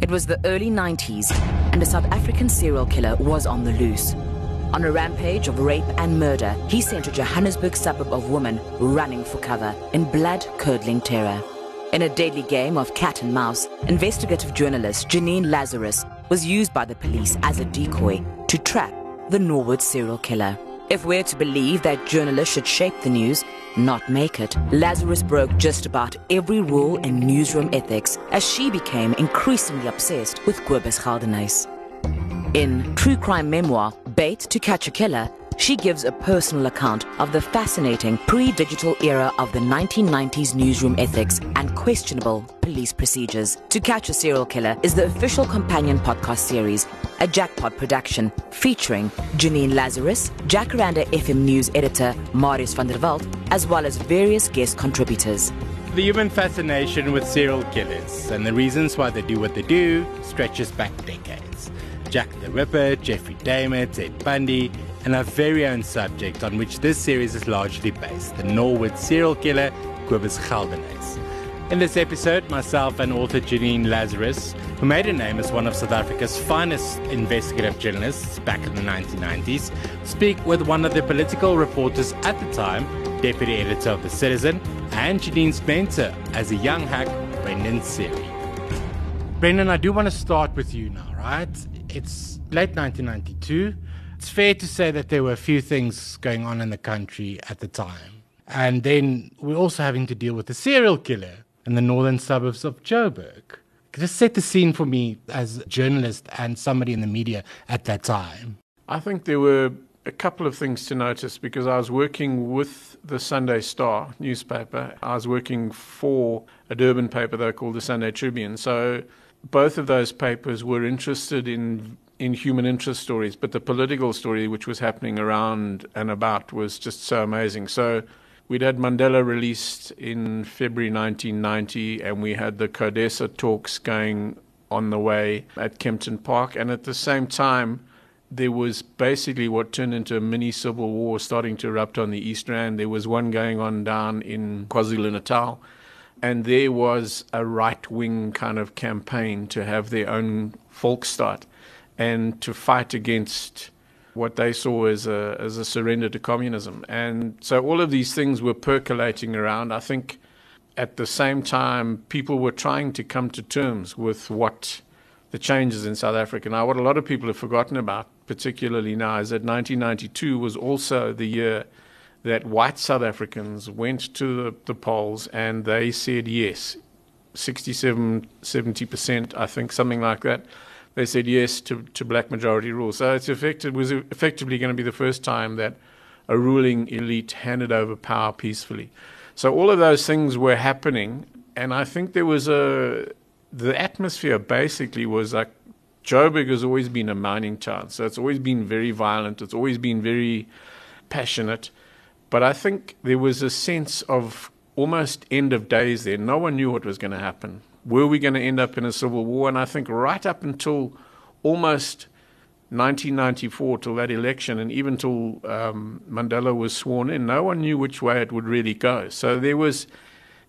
It was the early 90s, and a South African serial killer was on the loose. On a rampage of rape and murder, he sent a Johannesburg suburb of women running for cover in blood curdling terror. In a deadly game of cat and mouse, investigative journalist Janine Lazarus was used by the police as a decoy to trap the Norwood serial killer. If we're to believe that journalists should shape the news, not make it, Lazarus broke just about every rule in newsroom ethics as she became increasingly obsessed with Kobus Geldenhuys. In true crime memoir Bait to Catch a Killer, she gives a personal account of the fascinating pre digital era of the 1990s newsroom ethics and questionable police procedures. To Catch a Serial Killer is the official companion podcast series, a jackpot production featuring Janine Lazarus, Jacaranda FM news editor Marius van der Walt, as well as various guest contributors. The human fascination with serial killers and the reasons why they do what they do stretches back decades. Jack the Ripper, Jeffrey Dahmer, Ted Bundy, and our very own subject on which this series is largely based, the Norwood serial killer Kobus Geldenhuys. In this episode, myself and author Janine Lazarus, who made a name as one of South Africa's finest investigative journalists back in the 1990s, speak with one of the political reporters at the time, deputy editor of The Citizen, and Janine's mentor as a young hack, Brendan Seery. Brendan, I do want to start with you now, right? It's late 1992. It's fair to say that there were a few things going on in the country at the time. And then we're also having to deal with a serial killer in the northern suburbs of Joburg. Just set the scene for me as a journalist and somebody in the media at that time. I think there were a couple of things to notice because I was working with the Sunday Star newspaper. I was working for a Durban paper they called the Sunday Tribune. So both of those papers were interested in in human interest stories, but the political story which was happening around and about was just so amazing. So we'd had Mandela released in February 1990, and we had the CODESA talks going on the way at Kempton Park, and at the same time, there was basically what turned into a mini civil war starting to erupt on the East Rand. There was one going on down in KwaZulu Natal and there was a right wing kind of campaign to have their own Volksstaat and to fight against what they saw as a as a surrender to communism. And so all of these things were percolating around. I think at the same time people were trying to come to terms with what the changes in South Africa. Now what a lot of people have forgotten about, particularly now, is that 1992 was also the year that white South Africans went to the, the polls and they said yes, 67, 70%, I think, something like that. They said yes to, to black majority rule. So it's effective, was effectively going to be the first time that a ruling elite handed over power peacefully. So all of those things were happening, and I think there was a the atmosphere basically was like Joburg has always been a mining town, so it's always been very violent. It's always been very passionate. But I think there was a sense of almost end of days there. No one knew what was going to happen. Were we going to end up in a civil war? And I think right up until almost 1994, till that election, and even till um, Mandela was sworn in, no one knew which way it would really go. So there was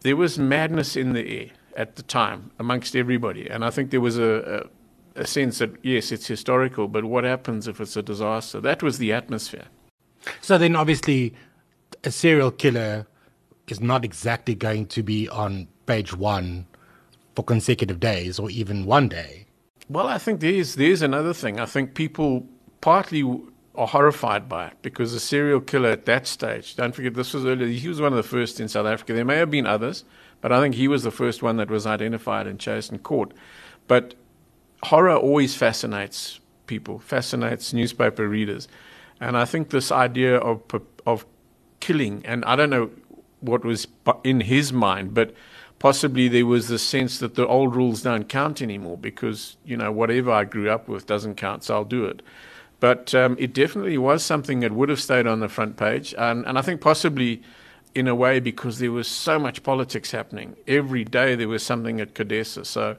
there was madness in the air at the time amongst everybody, and I think there was a, a, a sense that yes, it's historical, but what happens if it's a disaster? That was the atmosphere. So then, obviously, a serial killer is not exactly going to be on page one for consecutive days or even one day. Well, I think there's there's another thing. I think people partly are horrified by it because a serial killer at that stage. Don't forget, this was earlier. He was one of the first in South Africa. There may have been others, but I think he was the first one that was identified and chased and caught. But horror always fascinates people, fascinates newspaper readers, and I think this idea of of killing. And I don't know what was in his mind, but possibly there was the sense that the old rules don't count anymore because, you know, whatever I grew up with doesn't count, so I'll do it. But um, it definitely was something that would have stayed on the front page. And, and I think possibly in a way because there was so much politics happening. Every day there was something at CODESA. So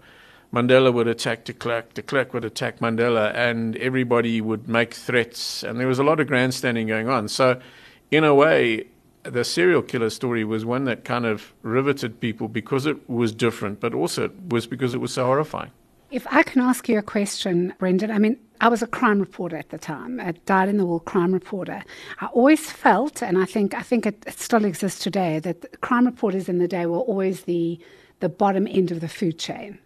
Mandela would attack de Klerk, de Klerk would attack Mandela, and everybody would make threats. And there was a lot of grandstanding going on. So in a way, the serial killer story was one that kind of riveted people because it was different, but also it was because it was so horrifying. If I can ask you a question, Brendan, I mean, I was a crime reporter at the time, a dyed in the wool crime reporter. I always felt, and I think I think it, it still exists today, that crime reporters in the day were always the the bottom end of the food chain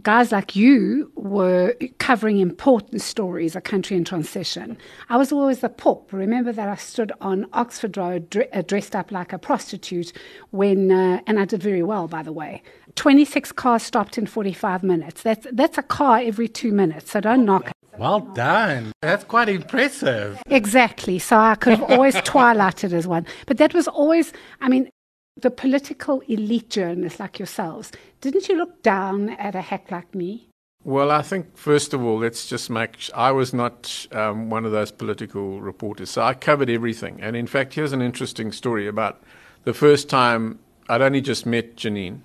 guys like you were covering important stories, a country in transition. I was always the pop. Remember that I stood on Oxford Road uh, dressed up like a prostitute when, uh, and I did very well, by the way. 26 cars stopped in 45 minutes. That's, that's a car every two minutes, so don't knock it. Well done. That's quite impressive. Exactly. So I could have always twilighted as one. But that was always, I mean, the political elite journalists like yourselves, didn't you look down at a hack like me? Well, I think first of all, let's just make. I was not um, one of those political reporters, so I covered everything. And in fact, here's an interesting story about the first time I'd only just met Janine,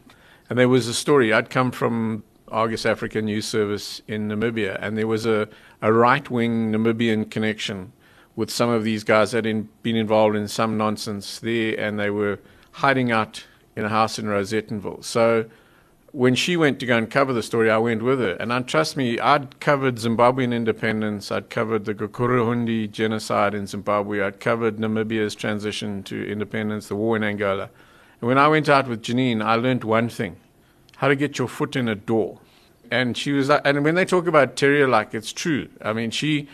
and there was a story. I'd come from Argus Africa News Service in Namibia, and there was a, a right wing Namibian connection with some of these guys that had been involved in some nonsense there, and they were hiding out in a house in Rosettenville. So when she went to go and cover the story, I went with her. And uh, trust me, I'd covered Zimbabwean independence, I'd covered the Gukurahundi genocide in Zimbabwe, I'd covered Namibia's transition to independence, the war in Angola. And when I went out with Janine, I learned one thing how to get your foot in a door. And she was, and when they talk about terrier like, it's true. I mean, she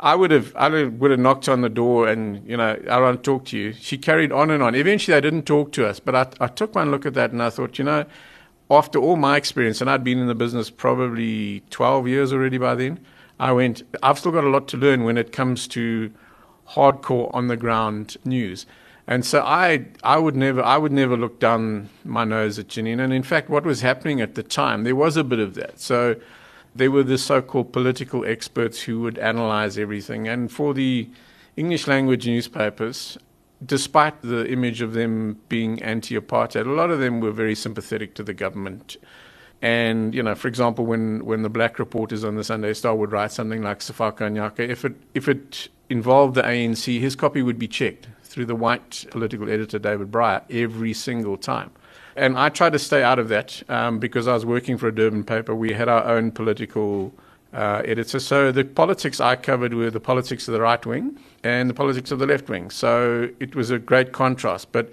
I would have, I would have knocked on the door and, you know, I want to talk to you. She carried on and on. Eventually, they didn't talk to us, but I, I took one look at that and I thought, you know, after all my experience, and I'd been in the business probably 12 years already by then, I went, I've still got a lot to learn when it comes to hardcore on the ground news. And so I, I would never, I would never look down my nose at Janine. And in fact, what was happening at the time, there was a bit of that. So they were the so called political experts who would analyze everything. And for the English language newspapers, despite the image of them being anti apartheid, a lot of them were very sympathetic to the government. And, you know, for example, when, when the black reporters on the Sunday Star would write something like Sefako Nyaka, if it, if it involved the ANC, his copy would be checked through the white political editor, David Breier, every single time. And I tried to stay out of that um, because I was working for a Durban paper. We had our own political uh, editor. So the politics I covered were the politics of the right wing and the politics of the left wing. So it was a great contrast. But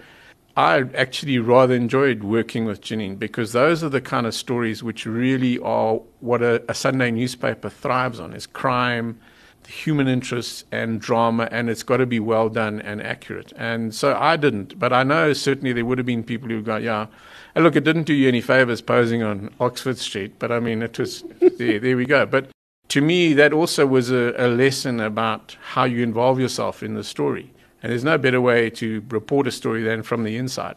I actually rather enjoyed working with Janine because those are the kind of stories which really are what a, a Sunday newspaper thrives on is crime, human interests and drama, and it's got to be well done and accurate. And so I didn't, but I know certainly there would have been people who got, yeah. And look, it didn't do you any favors posing on Oxford Street, but I mean, it was there. There we go. But to me, that also was a, a lesson about how you involve yourself in the story. And there's no better way to report a story than from the inside.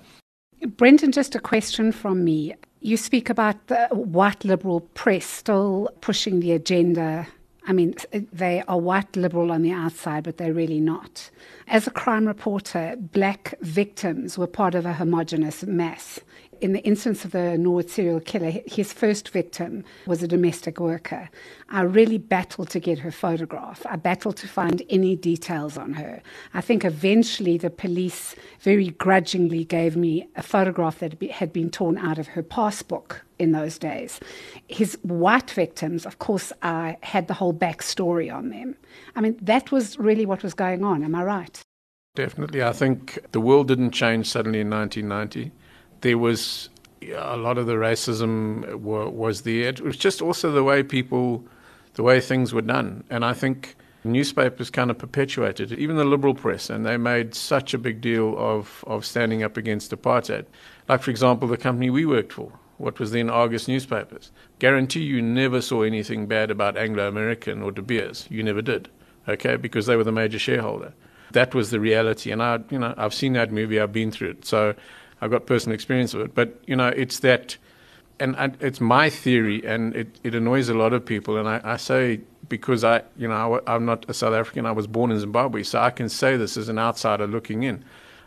Brendan, just a question from me. You speak about the white liberal press still pushing the agenda I mean, they are white liberal on the outside, but they're really not. As a crime reporter, black victims were part of a homogenous mass in the instance of the Norwood serial killer, his first victim was a domestic worker. I really battled to get her photograph. I battled to find any details on her. I think eventually the police very grudgingly gave me a photograph that had been torn out of her passbook in those days. His white victims, of course, I had the whole backstory on them. I mean, that was really what was going on. Am I right? Definitely. I think the world didn't change suddenly in 1990 there was a lot of the racism was there. It was just also the way people, the way things were done. And I think newspapers kind of perpetuated it, even the liberal press, and they made such a big deal of, of standing up against apartheid. Like, for example, the company we worked for, what was then Argus newspapers. Guarantee you never saw anything bad about Anglo American or De Beers. You never did, okay, because they were the major shareholder. That was the reality. And I, you know, I've seen that movie, I've been through it. So I've got personal experience of it. But you know, it's that, and I, it's my theory, and it, it annoys a lot of people. And I, I say because I, you know, I, I'm not a South African. I was born in Zimbabwe, so I can say this as an outsider looking in.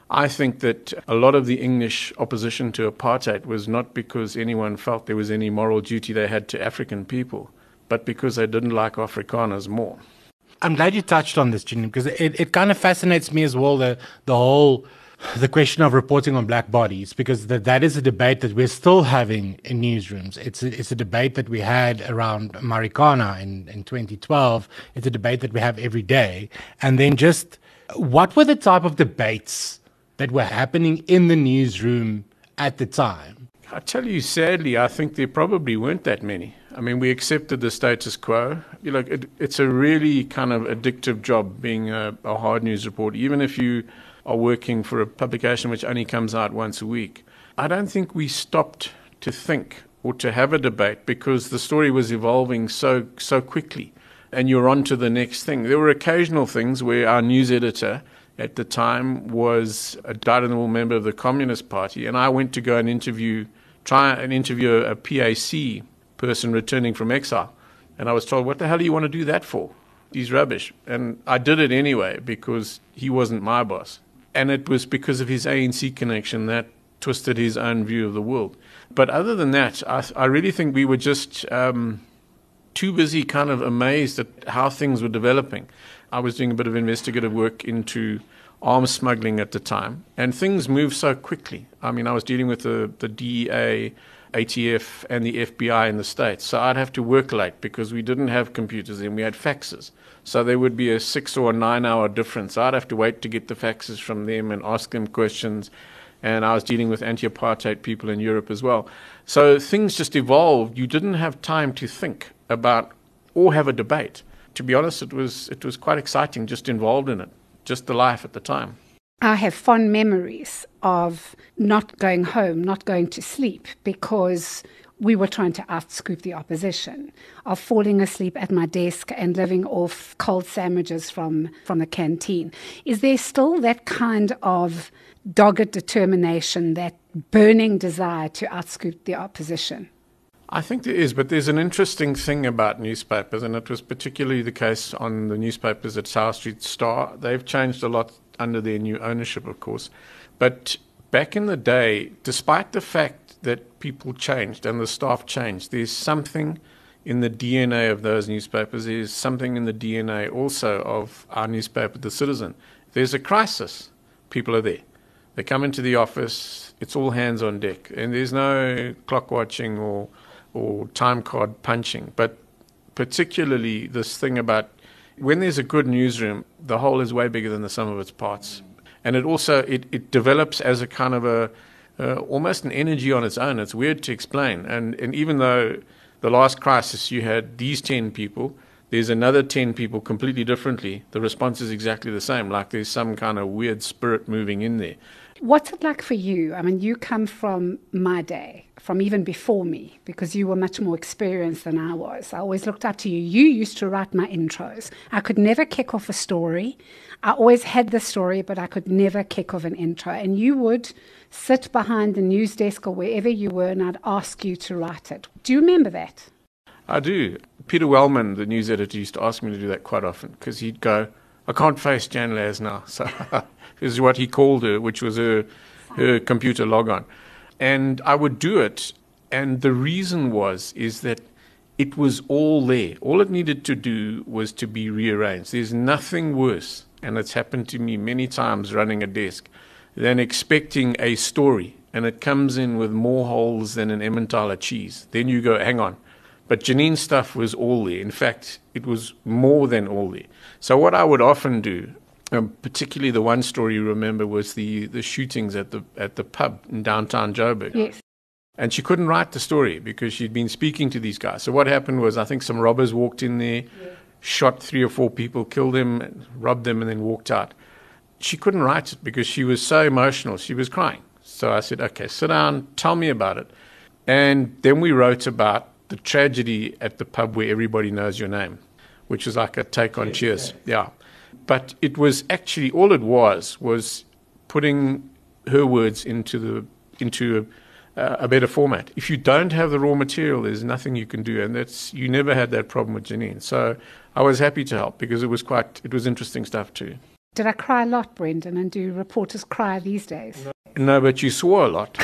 I think that a lot of the English opposition to apartheid was not because anyone felt there was any moral duty they had to African people, but because they didn't like Afrikaners more. I'm glad you touched on this, Jim, because it, it kind of fascinates me as well the the whole the question of reporting on black bodies because that, that is a debate that we're still having in newsrooms. It's a, it's a debate that we had around Marikana in, in 2012. It's a debate that we have every day. And then just what were the type of debates that were happening in the newsroom at the time? I tell you, sadly, I think there probably weren't that many. I mean, we accepted the status quo. You know, it, it's a really kind of addictive job being a, a hard news reporter, even if you are working for a publication which only comes out once a week. I don't think we stopped to think or to have a debate because the story was evolving so so quickly and you're on to the next thing. There were occasional things where our news editor at the time was a dyed-in-the-wool member of the Communist Party, and I went to go and interview, try and interview a PAC person returning from exile. And I was told, what the hell do you want to do that for? He's rubbish. And I did it anyway because he wasn't my boss and it was because of his ANC connection that twisted his own view of the world. But other than that, I, I really think we were just um, too busy, kind of amazed at how things were developing. I was doing a bit of investigative work into arms smuggling at the time, and things moved so quickly. I mean, I was dealing with the, the DEA, ATF, and the FBI in the States, so I'd have to work late because we didn't have computers and we had faxes. So there would be a six or a nine hour difference. I'd have to wait to get the faxes from them and ask them questions. And I was dealing with anti apartheid people in Europe as well. So things just evolved. You didn't have time to think about or have a debate. To be honest, it was, it was quite exciting, just involved in it, just the life at the time. I have fond memories of not going home, not going to sleep, because we were trying to outscoop the opposition, of falling asleep at my desk and living off cold sandwiches from, from the canteen. Is there still that kind of dogged determination, that burning desire to outscoop the opposition? I think there is, but there's an interesting thing about newspapers, and it was particularly the case on the newspapers at South Street Star. They've changed a lot under their new ownership, of course. But back in the day, despite the fact that people changed and the staff changed. There's something in the DNA of those newspapers. There's something in the DNA also of our newspaper, The Citizen. There's a crisis. People are there. They come into the office. It's all hands on deck, and there's no clock watching or or time card punching. But particularly this thing about when there's a good newsroom, the whole is way bigger than the sum of its parts, and it also it, it develops as a kind of a uh, almost an energy on its own. It's weird to explain. And, and even though the last crisis you had these 10 people, there's another 10 people completely differently. The response is exactly the same, like there's some kind of weird spirit moving in there. What's it like for you? I mean, you come from my day, from even before me, because you were much more experienced than I was. I always looked up to you. You used to write my intros. I could never kick off a story. I always had the story, but I could never kick off an intro. And you would sit behind the news desk or wherever you were, and I'd ask you to write it. Do you remember that? I do. Peter Wellman, the news editor, used to ask me to do that quite often because he'd go, I can't face Jan Laz now. So is what he called her, which was her, her computer logon. And I would do it. And the reason was, is that it was all there. All it needed to do was to be rearranged. There's nothing worse, and it's happened to me many times running a desk, than expecting a story and it comes in with more holes than an Emmentaler cheese. Then you go, hang on. But Janine's stuff was all there. In fact, it was more than all there. So what I would often do um, particularly the one story you remember was the, the shootings at the at the pub in downtown Joburg. Yes. And she couldn't write the story because she'd been speaking to these guys. So what happened was I think some robbers walked in there, yeah. shot three or four people, killed them, robbed them, and then walked out. She couldn't write it because she was so emotional. She was crying. So I said, "Okay, sit down, tell me about it." And then we wrote about the tragedy at the pub where everybody knows your name, which is like a take on Cheers. Yeah. But it was actually all it was was putting her words into the into a, a, better format. If you don't have the raw material, there's nothing you can do, and that's you never had that problem with Janine. So I was happy to help because it was quite it was interesting stuff too. Did I cry a lot, Brendan? And do reporters cry these days? No, no but you swore a lot,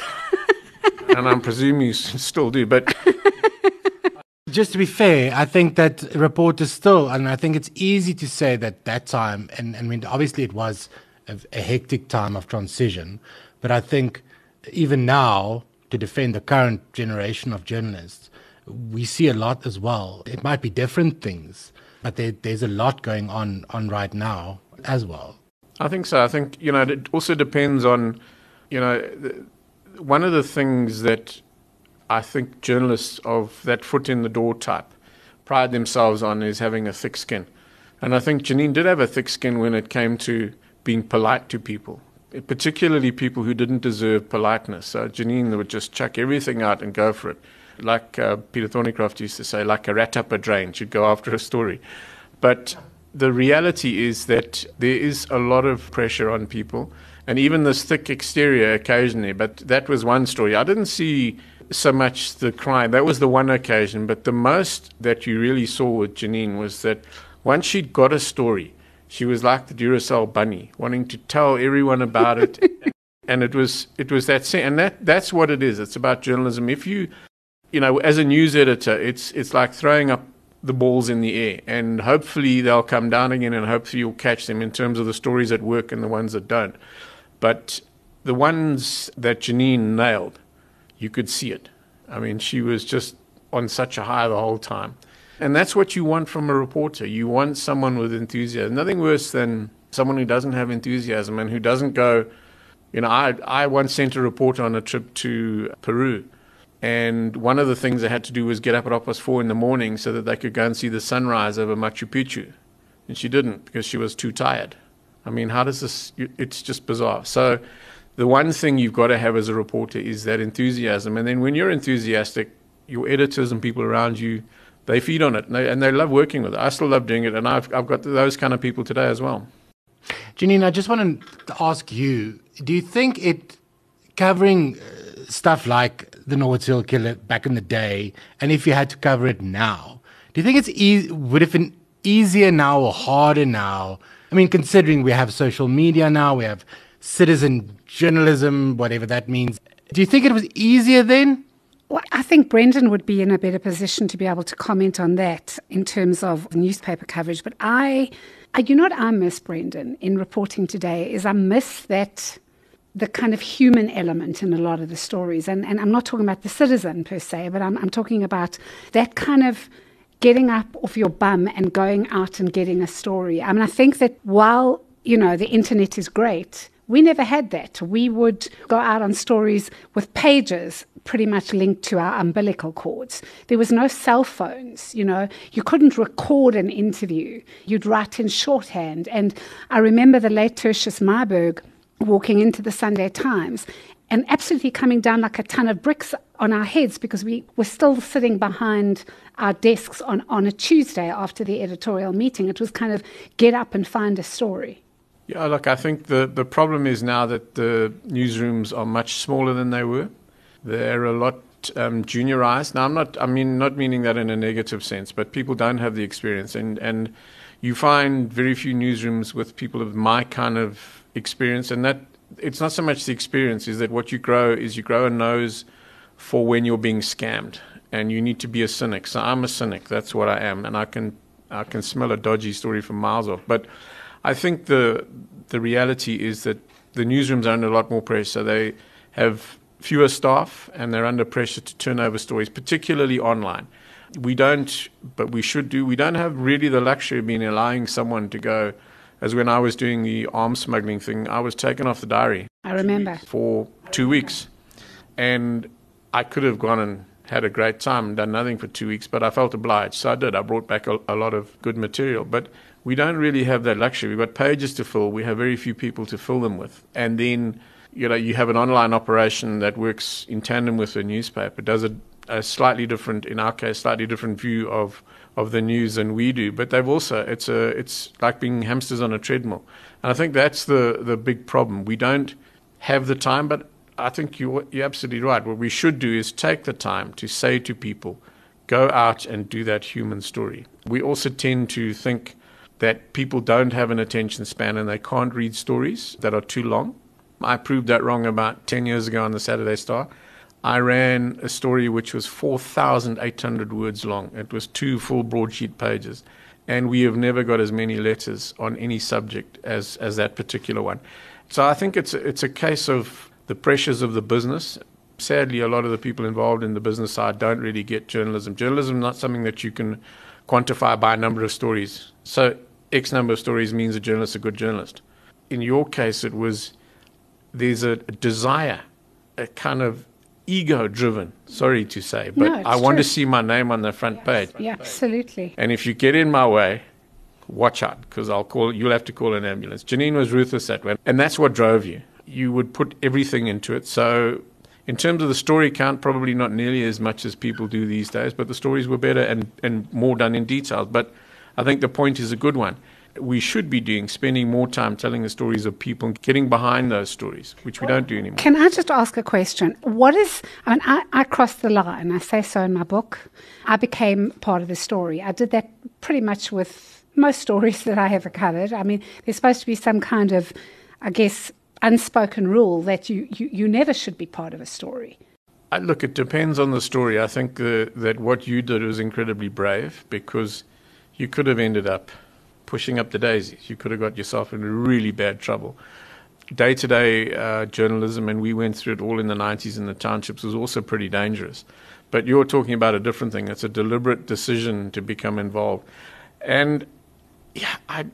and I'm presuming you still do. But just to be fair, I think that report is still, and I think it's easy to say that that time, and I mean, obviously it was a, a hectic time of transition. But I think even now, to defend the current generation of journalists, we see a lot as well. It might be different things, but there, there's a lot going on on right now as well. I think so. I think you know it also depends on you know one of the things that I think journalists of that foot in the door type pride themselves on is having a thick skin. And I think Janine did have a thick skin when it came to being polite to people, particularly people who didn't deserve politeness. So Janine would just chuck everything out and go for it. Like uh, Peter Thornycroft used to say, like a rat up a drain, she'd go after a story. But the reality is that there is a lot of pressure on people, and even this thick exterior occasionally. But that was one story. I didn't see so much the crime. That was the one occasion. But the most that you really saw with Janine was that once she'd got a story, she was like the Duracell bunny, wanting to tell everyone about it. and it was it was that and that that's what it is. It's about journalism. If you you know, as a news editor, it's it's like throwing up the balls in the air, and hopefully they'll come down again, and hopefully you'll catch them in terms of the stories that work and the ones that don't. But the ones that Janine nailed, you could see it. I mean, she was just on such a high the whole time. And that's what you want from a reporter. You want someone with enthusiasm. Nothing worse than someone who doesn't have enthusiasm and who doesn't go. You know, I, I once sent a reporter on a trip to Peru. And one of the things they had to do was get up at half four in the morning so that they could go and see the sunrise over Machu Picchu. And she didn't because she was too tired. I mean, how does this? It's just bizarre. So, the one thing you've got to have as a reporter is that enthusiasm. And then when you're enthusiastic, your editors and people around you they feed on it and they, and they love working with it. I still love doing it, and I've, I've got those kind of people today as well. Janine, I just want to ask you do you think it covering uh, stuff like the Norwood serial killer back in the day, and if you had to cover it now, do you think it's? Would it been easier now or harder now? I mean, considering we have social media now, we have citizen journalism, whatever that means. Do you think it was easier then? Well, I think Brendan would be in a better position to be able to comment on that in terms of newspaper coverage. But I, I you know what I miss, Brendan, in reporting today is I miss that the kind of human element in a lot of the stories. And, and I'm not talking about the citizen per se, but I'm, I'm talking about that kind of getting up off your bum and going out and getting a story. I mean, I think that while, you know, the internet is great, we never had that. We would go out on stories with pages pretty much linked to our umbilical cords. There was no cell phones, you know. You couldn't record an interview. You'd write in shorthand. And I remember the late Tertius Myburgh walking into the Sunday Times and absolutely coming down like a ton of bricks on our heads because we were still sitting behind our desks on, on a Tuesday after the editorial meeting. It was kind of get up and find a story. Yeah, look, I think the, the problem is now that the newsrooms are much smaller than they were. They're a lot um, juniorized. Now, I'm not. I mean, not meaning that in a negative sense, but people don't have the experience, and and you find very few newsrooms with people of my kind of experience, and that it's not so much the experience is that what you grow is you grow a nose for when you're being scammed, and you need to be a cynic. So I'm a cynic. That's what I am, and I can I can smell a dodgy story from miles off. But I think the the reality is that the newsrooms are under a lot more pressure. They have fewer staff and they're under pressure to turn over stories, particularly online. We don't, but we should do, we don't have really the luxury of being allowing someone to go. As when I was doing the arms smuggling thing, I was taken off the diary. I remember. For two weeks. And I could have gone and had a great time and done nothing for two weeks, but I felt obliged. So I did. I brought back a, a lot of good material. But we don't really have that luxury. We've got pages to fill. We have very few people to fill them with. And then you know, you have an online operation that works in tandem with a newspaper, does a, a slightly different, in our case, slightly different view of of the news than we do. But they've also it's a it's like being hamsters on a treadmill, and I think that's the the big problem. We don't have the time, but I think you you're absolutely right. What we should do is take the time to say to people, go out and do that human story. We also tend to think that people don't have an attention span and they can't read stories that are too long. I proved that wrong about 10 years ago on the Saturday Star. I ran a story which was 4,800 words long. It was two full broadsheet pages. And we have never got as many letters on any subject as, as that particular one. So I think it's, it's a case of the pressures of the business. Sadly, a lot of the people involved in the business side don't really get journalism. Journalism is not something that you can quantify by a number of stories. So X number of stories means a journalist is a good journalist. In your case, it was there's a, desire, a kind of ego driven, sorry to say, but No, I want to see my name on the front page. Yeah, absolutely. And if you get in my way, watch out because I'll call. You'll have to call an ambulance. Janine was ruthless that way, and that's what drove you. You would put everything into it. So, in terms of the story count, probably not nearly as much as people do these days, but the stories were better and and more done in detail. But I think the point is a good one. We should be doing spending more time telling the stories of people, and getting behind those stories, which we don't do anymore. Can I just ask a question? What is, I mean, I, I crossed the line. I say so in my book. I became part of the story. I did that pretty much with most stories that I ever covered. I mean, there's supposed to be some kind of, I guess, unspoken rule that you, you, you never should be part of a story. I, look, it depends on the story. I think uh, that what you did was incredibly brave because you could have ended up pushing up the daisies. You could have got yourself in really bad trouble. Day to day journalism, and we went through it all in the 90s in the townships, was also pretty dangerous. But you're talking about a different thing. It's a deliberate decision to become involved. And yeah, I,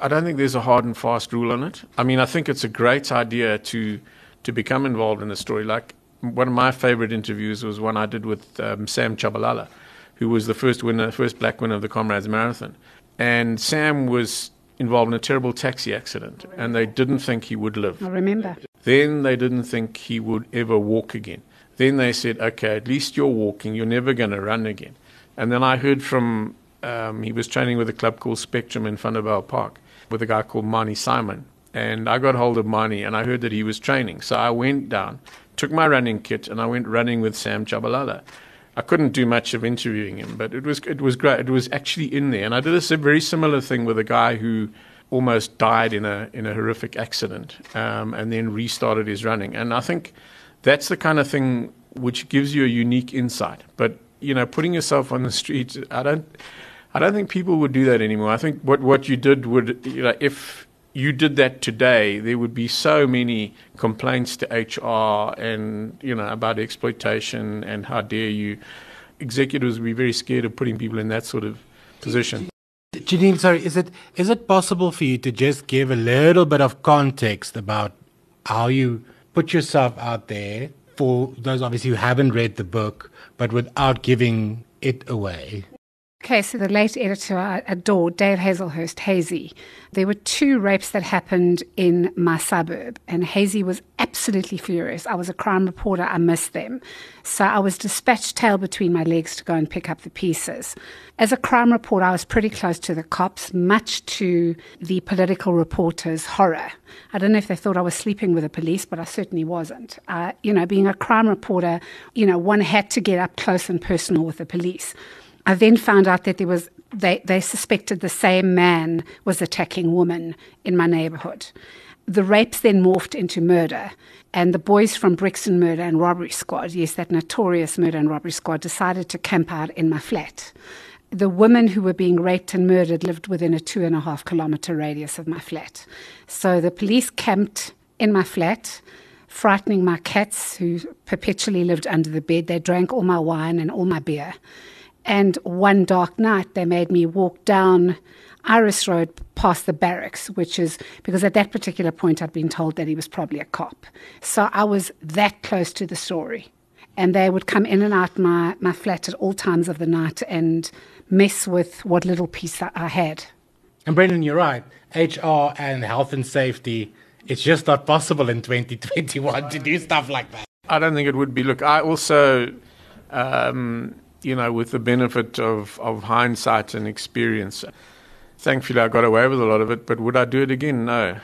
I don't think there's a hard and fast rule on it. I mean, I think it's a great idea to to become involved in a story. Like one of my favorite interviews was one I did with um, Sam Tshabalala, who was the first winner, first black winner of the Comrades Marathon. And Sam was involved in a terrible taxi accident, and they didn't think he would live. I remember. Then they didn't think he would ever walk again. Then they said, okay, at least you're walking, you're never going to run again. And then I heard from, um, he was training with a club called Spectrum in Thunderbell Park with a guy called Mani Simon. And I got hold of Mani and I heard that he was training. So I went down, took my running kit, and I went running with Sam Tshabalala. I couldn't do much of interviewing him, but it was it was great. It was actually in there, and I did a very similar thing with a guy who almost died in a in a horrific accident, um, and then restarted his running. And I think that's the kind of thing which gives you a unique insight. But you know, putting yourself on the street, I don't, I don't think people would do that anymore. I think what what you did would, you know, if you did that today, there would be so many complaints to HR and you know about exploitation and how dare you. Executives would be very scared of putting people in that sort of position. Janine, sorry, is it is it possible for you to just give a little bit of context about how you put yourself out there for those obviously who haven't read the book, but without giving it away? Okay, so the late editor I adored, Dave Hazelhurst, Hazy. There were two rapes that happened in my suburb, and Hazy was absolutely furious. I was a crime reporter, I missed them. So I was dispatched tail between my legs to go and pick up the pieces. As a crime reporter, I was pretty close to the cops, much to the political reporters' horror. I don't know if they thought I was sleeping with the police, but I certainly wasn't. Uh, you know, being a crime reporter, you know, one had to get up close and personal with the police. I then found out that there was they, they suspected the same man was attacking women in my neighborhood. The rapes then morphed into murder, and the boys from Brixton Murder and Robbery Squad, yes, that notorious murder and robbery squad, decided to camp out in my flat. The women who were being raped and murdered lived within a two and a half kilometer radius of my flat. So the police camped in my flat, frightening my cats who perpetually lived under the bed. They drank all my wine and all my beer. And one dark night, they made me walk down Iris Road past the barracks, which is because at that particular point I'd been told that he was probably a cop. So I was that close to the story. And they would come in and out my, my flat at all times of the night and mess with what little piece that I had. And Brendan, you're right. HR and health and safety, it's just not possible in 2021 to do stuff like that. I don't think it would be. Look, I also, um, you know, with the benefit of, of hindsight and experience, thankfully I got away with a lot of it. But would I do it again? No.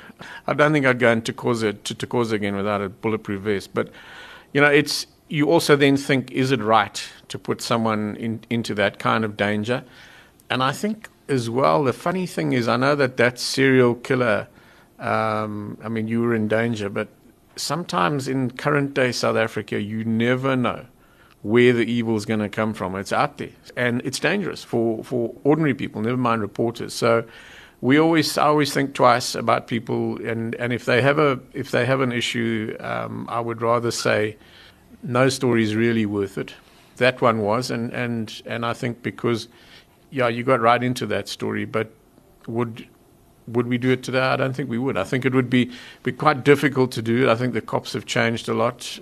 I don't think I'd go into Tokoza, to Tokoza again without a bulletproof vest. But, you know, it's you also then think, is it right to put someone in, into that kind of danger? And I think as well, the funny thing is, I know that that serial killer, um, I mean, you were in danger, but sometimes in current day South Africa, you never know where the evil is going to come from. It's out there, and it's dangerous for, for ordinary people, never mind reporters. So we always I always think twice about people, and, and if they have a if they have an issue, um, I would rather say no story is really worth it. That one was, and and and I think because yeah, you got right into that story, but would would we do it today? I don't think we would. I think it would be be quite difficult to do. I think the cops have changed a lot.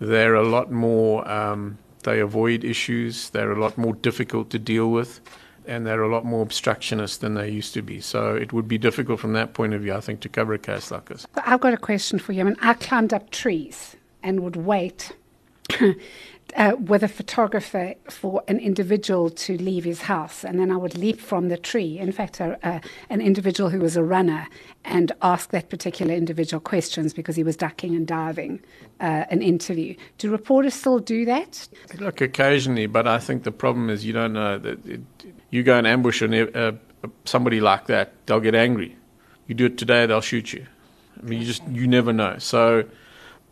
They're a lot more. Um, they avoid issues. They're a lot more difficult to deal with, and they're a lot more obstructionist than they used to be. So it would be difficult from that point of view, I think, to cover a case like this. I've got a question for you. I mean, I climbed up trees and would wait uh, with a photographer for an individual to leave his house, and then I would leap from the tree. In fact, uh, uh, an individual who was a runner and ask that particular individual questions because he was ducking and diving uh, an interview. Do reporters still do that? Look, occasionally, but I think the problem is you don't know that it, you go and ambush an, uh, somebody like that, they'll get angry. You do it today, they'll shoot you. I mean, you just you never know. So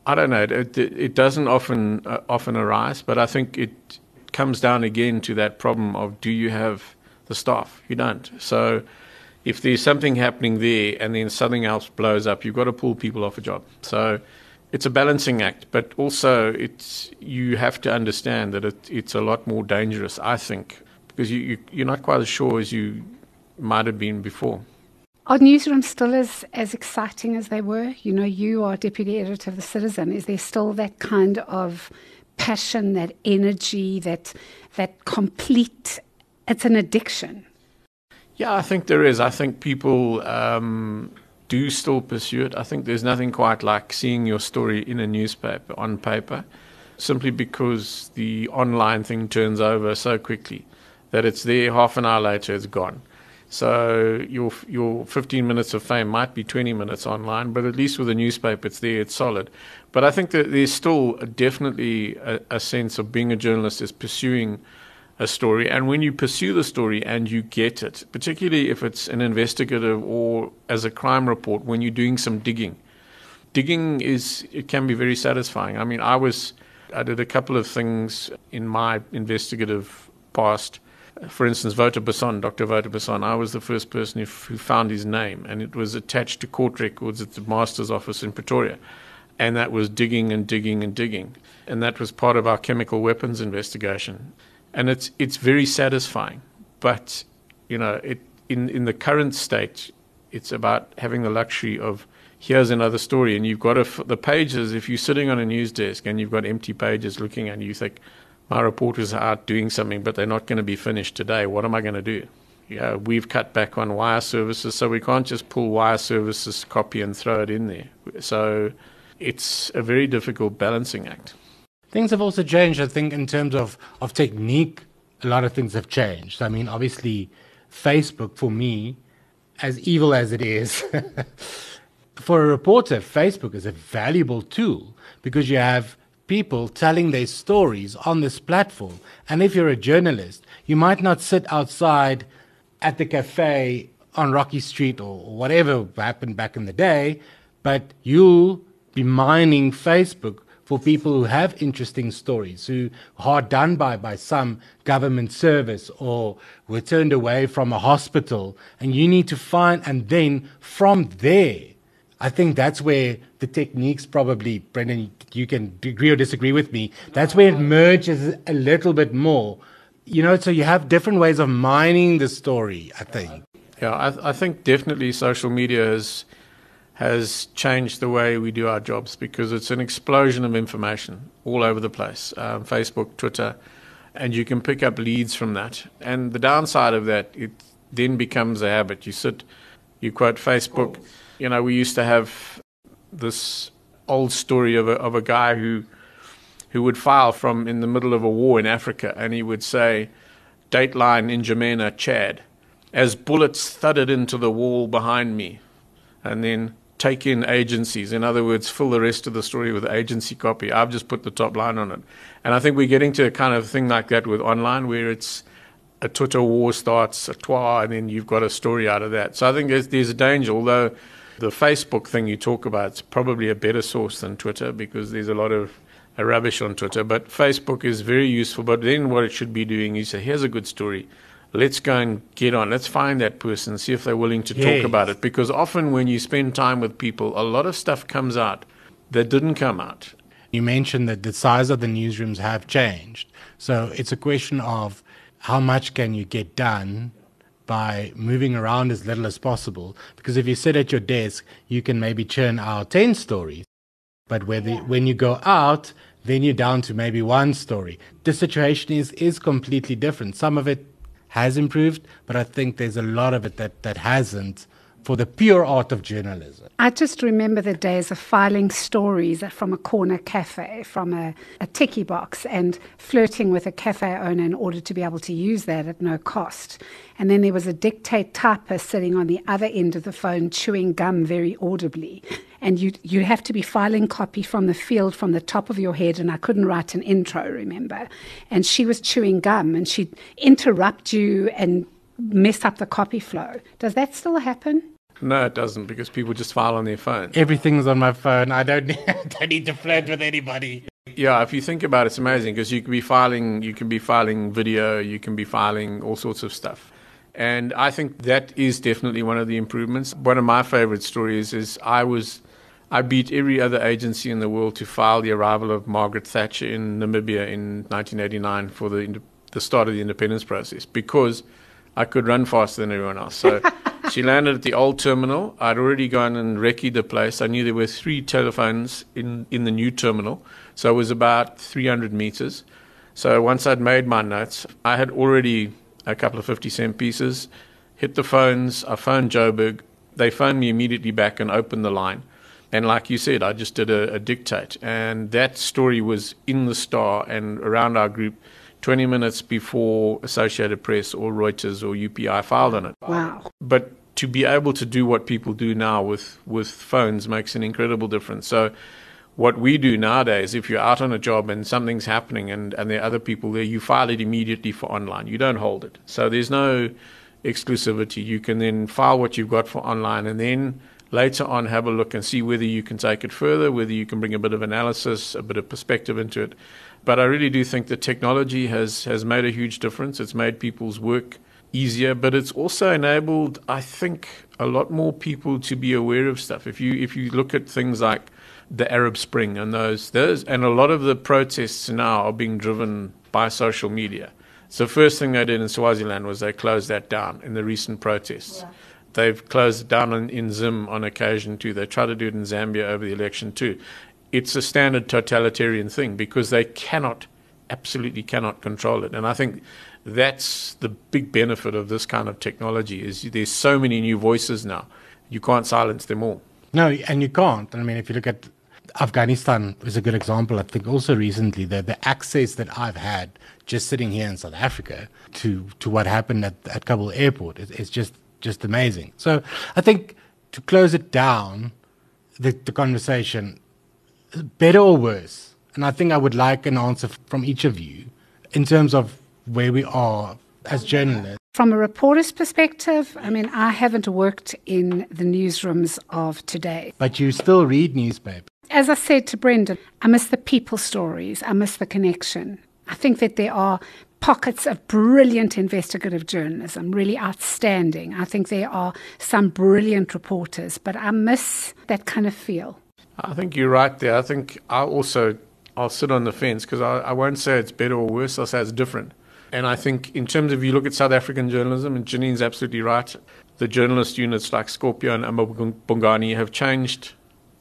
I don't know. It, it, doesn't often uh, often arise, but I think it comes down again to that problem of do you have the staff? You don't. So if there's something happening there and then something else blows up, you've got to pull people off a job. So it's a balancing act, but also it's you have to understand that it, it's a lot more dangerous. I think because you, you you're not quite as sure as you might have been before. Are newsrooms still as, as exciting as they were? You know, you are deputy editor of The Citizen. Is there still that kind of passion, that energy, that, that complete, it's an addiction? Yeah, I think there is. I think people um, do still pursue it. I think there's nothing quite like seeing your story in a newspaper, on paper, simply because the online thing turns over so quickly that it's there half an hour later, it's gone. So your your 15 minutes of fame might be 20 minutes online, but at least with a newspaper, it's there, it's solid. But I think that there's still definitely a, a sense of being a journalist is pursuing a story, and when you pursue the story and you get it, particularly if it's an investigative or as a crime report, when you're doing some digging, digging is it can be very satisfying. I mean, I was I did a couple of things in my investigative past for instance, Wouter Basson, Dr. Wouter Basson, I was the first person who, who, found his name, and it was attached to court records at the master's office in Pretoria. And that was digging and digging and digging. And that was part of our chemical weapons investigation. And it's, it's very satisfying. But, you know, it, in, in the current state, it's about having the luxury of here's another story. And you've got a, the pages, if you're sitting on a news desk and you've got empty pages looking at you, you think, my reporters are out doing something, but they're not going to be finished today. What am I going to do? Yeah, we've cut back on wire services, so we can't just pull wire services copy and throw it in there. So it's a very difficult balancing act. Things have also changed, I think, in terms of, of technique. A lot of things have changed. I mean, obviously, Facebook, for me, as evil as it is, for a reporter, Facebook is a valuable tool because you have people telling their stories on this platform. And if you're a journalist, you might not sit outside at the cafe on Rocky Street or whatever happened back in the day, but you'll be mining Facebook for people who have interesting stories, who are done by by some government service or were turned away from a hospital, and you need to find and then from there I think that's where the techniques probably, Brendan, you can agree or disagree with me. That's where it merges a little bit more. You know, so you have different ways of mining the story, I think. Yeah, I, I think definitely social media has, has changed the way we do our jobs because it's an explosion of information all over the place um, Facebook, Twitter, and you can pick up leads from that. And the downside of that, it then becomes a habit. You sit, you quote Facebook. You know, we used to have this old story of a, of a guy who who would file from in the middle of a war in Africa, and he would say, "Dateline in N'Djamena, Chad," as bullets thudded into the wall behind me, and then take in agencies. In other words, fill the rest of the story with agency copy. I've just put the top line on it, and I think we're getting to a kind of thing like that with online, where it's a Twitter war starts, a twa, and then you've got a story out of that. So I think there's, there's a danger, although The Facebook thing you talk about is probably a better source than Twitter because there's a lot of rubbish on Twitter. But Facebook is very useful. But then what it should be doing is say, here's a good story. Let's go and get on. Let's find that person, see if they're willing to Yes. talk about it. Because often when you spend time with people, a lot of stuff comes out that didn't come out. You mentioned that the size of the newsrooms have changed. So it's a question of how much can you get done by moving around as little as possible. Because if you sit at your desk, you can maybe churn out 10 stories. But whether, when you go out, then you're down to maybe one story. The situation is, is completely different. Some of it has improved, but I think there's a lot of it that, that hasn't for the pure art of journalism. I just remember the days of filing stories from a corner cafe, from a, a box, and flirting with a cafe owner in order to be able to use that at no cost. And then there was a dictate sitting on the other end of the phone chewing gum very audibly. And you'd, you'd have to be filing copy from the field from the top of your head, and I couldn't write an intro, remember? And she was chewing gum, and she'd interrupt you and mess up the copy flow. Does that still happen? No, it doesn't because people just file on their phone. Everything's on my phone. I don't, I don't need to flirt with anybody. Yeah, if you think about it, it's amazing because you can be filing, you can be filing video, you can be filing all sorts of stuff. And I think that is definitely one of the improvements. One of my favorite stories is I was, I beat every other agency in the world to file the arrival of Margaret Thatcher in Namibia in 1989 for the the start of the independence process because I could run faster than everyone else. So she landed at the old terminal. I'd already gone and recce the place. I knew there were three telephones in, in the new terminal. So it was about 300 meters. So once I'd made my notes, I had already a couple of 50 cent pieces, hit the phones. I phoned Joburg. They phoned me immediately back and opened the line. And like you said, I just did a, a dictate. And that story was in the Star and around our group 20 minutes before Associated Press or Reuters or UPI filed on it. Wow. But to be able to do what people do now with, with phones makes an incredible difference. So, what we do nowadays, if you're out on a job and something's happening and, and there are other people there, you file it immediately for online. You don't hold it. So, there's no exclusivity. You can then file what you've got for online and then later on have a look and see whether you can take it further, whether you can bring a bit of analysis, a bit of perspective into it. But I really do think that technology has, has made a huge difference. It's made people's work easier, but it's also enabled, I think, a lot more people to be aware of stuff. If you if you look at things like the Arab Spring and those those and a lot of the protests now are being driven by social media. So first thing they did in Swaziland was they closed that down in the recent protests. Yeah. They've closed it down in, in Zim on occasion too. They try to do it in Zambia over the election too. It's a standard totalitarian thing because they cannot, absolutely cannot control it. And I think that's the big benefit of this kind of technology is there's so many new voices now. You can't silence them all. No, and you can't. I mean, if you look at Afghanistan is a good example. I think also recently the the access that I've had just sitting here in South Africa to to what happened at at Kabul airport is, is just just amazing. So I think to close it down, the the conversation, better or worse, and I think I would like an answer from each of you in terms of where we are as journalists. From a reporter's perspective, I mean, I haven't worked in the newsrooms of today. But you still read newspapers. As I said to Brendan, I miss the people stories, I miss the connection. I think that there are pockets of brilliant investigative journalism, really outstanding. I think there are some brilliant reporters, but I miss that kind of feel. I think you're right there. I think I also I'll sit on the fence because I, I won't say it's better or worse. I'll say it's different. And I think in terms of you look at South African journalism, and Janine's absolutely right. The journalist units like Scorpio and Bongani have changed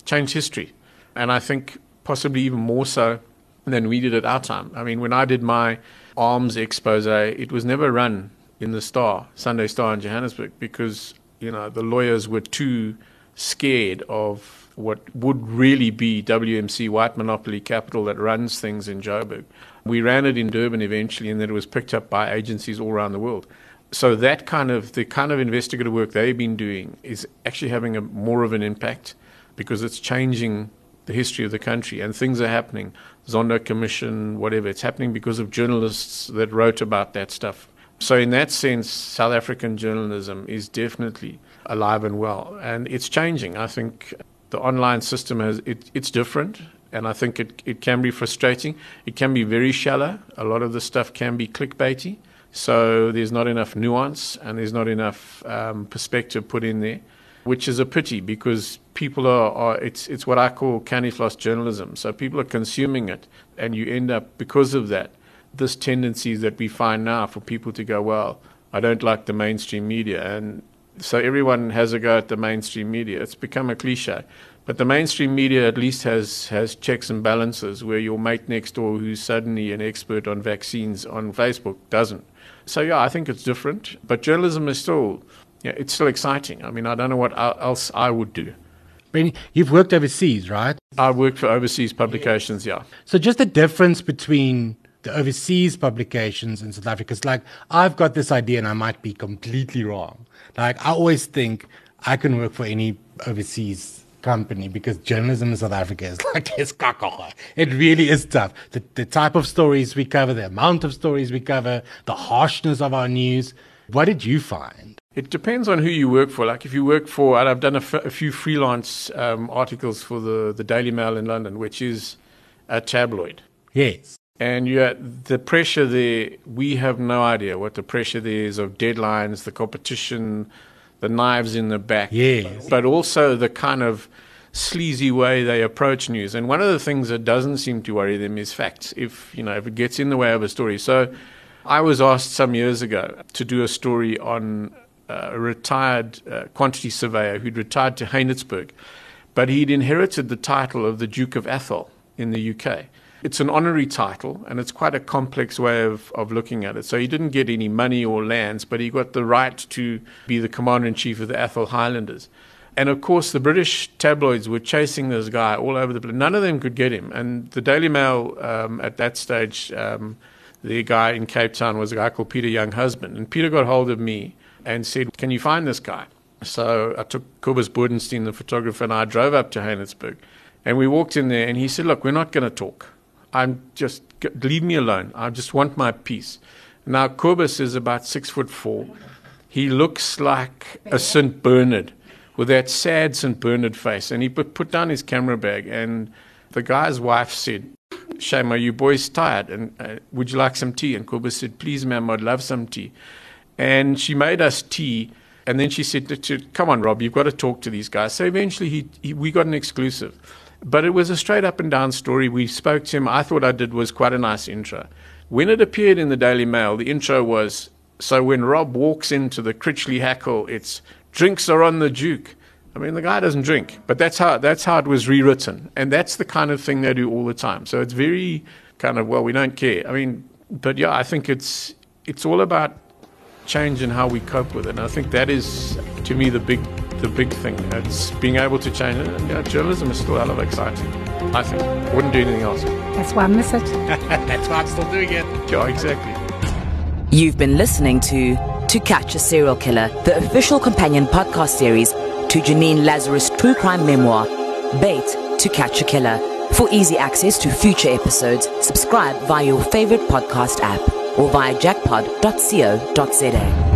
changed history, and I think possibly even more so than we did at our time. I mean, when I did my arms expose, it was never run in the Star, Sunday Star in Johannesburg, because you know the lawyers were too scared of what would really be WMC white monopoly capital that runs things in Joburg. We ran it in Durban eventually, and then it was picked up by agencies all around the world. So that kind of the kind of investigative work they've been doing is actually having a more of an impact because it's changing the history of the country and things are happening. Zondo Commission, whatever, it's happening because of journalists that wrote about that stuff So, in that sense, South African journalism is definitely alive and well. And it's changing. I think the online system has it, it's different. And I think it, it can be frustrating. It can be very shallow. A lot of the stuff can be clickbaity. So there's not enough nuance and there's not enough um, perspective put in there, which is a pity because people are, are it's, it's what I call candy floss journalism. So people are consuming it, and you end up, because of that, this tendency that we find now for people to go, well, I don't like the mainstream media. And so everyone has a go at the mainstream media. It's become a cliche. But the mainstream media at least has, has checks and balances where your mate next door who's suddenly an expert on vaccines on Facebook doesn't. So yeah, I think it's different. But journalism is still, yeah, it's still exciting. I mean, I don't know what else I would do. Benny, you've worked overseas, right? I worked for overseas publications, yeah. So just the difference between the overseas publications in South Africa is like I've got this idea and I might be completely wrong. Like I always think I can work for any overseas company because journalism in South Africa is like it's kakawa. It really is tough. The, the type of stories we cover, the amount of stories we cover, the harshness of our news. What did you find? It depends on who you work for. Like if you work for, I've done a, f- a few freelance um, articles for the, the Daily Mail in London, which is a tabloid. Yes. And you the pressure there, we have no idea what the pressure there is of deadlines, the competition, the knives in the back. Yes. But also the kind of sleazy way they approach news. And one of the things that doesn't seem to worry them is facts. If you know, if it gets in the way of a story. So I was asked some years ago to do a story on a retired uh, quantity surveyor who'd retired to Haenertsburg, but he'd inherited the title of the Duke of Atholl in the UK. It's an honorary title, and it's quite a complex way of, of looking at it. So he didn't get any money or lands, but he got the right to be the commander in chief of the Atholl Highlanders. And of course, the British tabloids were chasing this guy all over the place. None of them could get him. And the Daily Mail, um, at that stage, um, the guy in Cape Town was a guy called Peter Younghusband. And Peter got hold of me and said, Can you find this guy? So I took Kobus Bodenstein, the photographer, and I drove up to Haenertsburg. And we walked in there, and he said, Look, we're not going to talk. I'm just leave me alone. I just want my peace. Now Kobus is about six foot four. He looks like a Saint Bernard with that sad Saint Bernard face. And he put, down his camera bag, and the guy's wife said, "Shame, are you boys tired? And uh, would you like some tea?" And Kobus said, "Please, ma'am, I'd love some tea." And she made us tea. And then she said, "Come on, Rob, you've got to talk to these guys." So eventually, he, he we got an exclusive. But it was a straight up and down story. We spoke to him. I thought I did was quite a nice intro. When it appeared in the Daily Mail, the intro was so when Rob walks into the Critchley Hackle, it's drinks are on the Duke. I mean, the guy doesn't drink, but that's how that's how it was rewritten, and that's the kind of thing they do all the time. So it's very kind of well, we don't care. I mean, but yeah, I think it's it's all about change and how we cope with it. And I think that is, to me, the big the big thing. It's being able to change it. And, yeah, journalism is still hell of exciting. I think. Wouldn't do anything else. That's why I miss it. That's why I'm still doing it. Yeah, exactly. You've been listening to To Catch a Serial Killer, the official companion podcast series to Janine Lazarus' true crime memoir, Bait to Catch a Killer. For easy access to future episodes, subscribe via your favorite podcast app or via jackpod.co.za.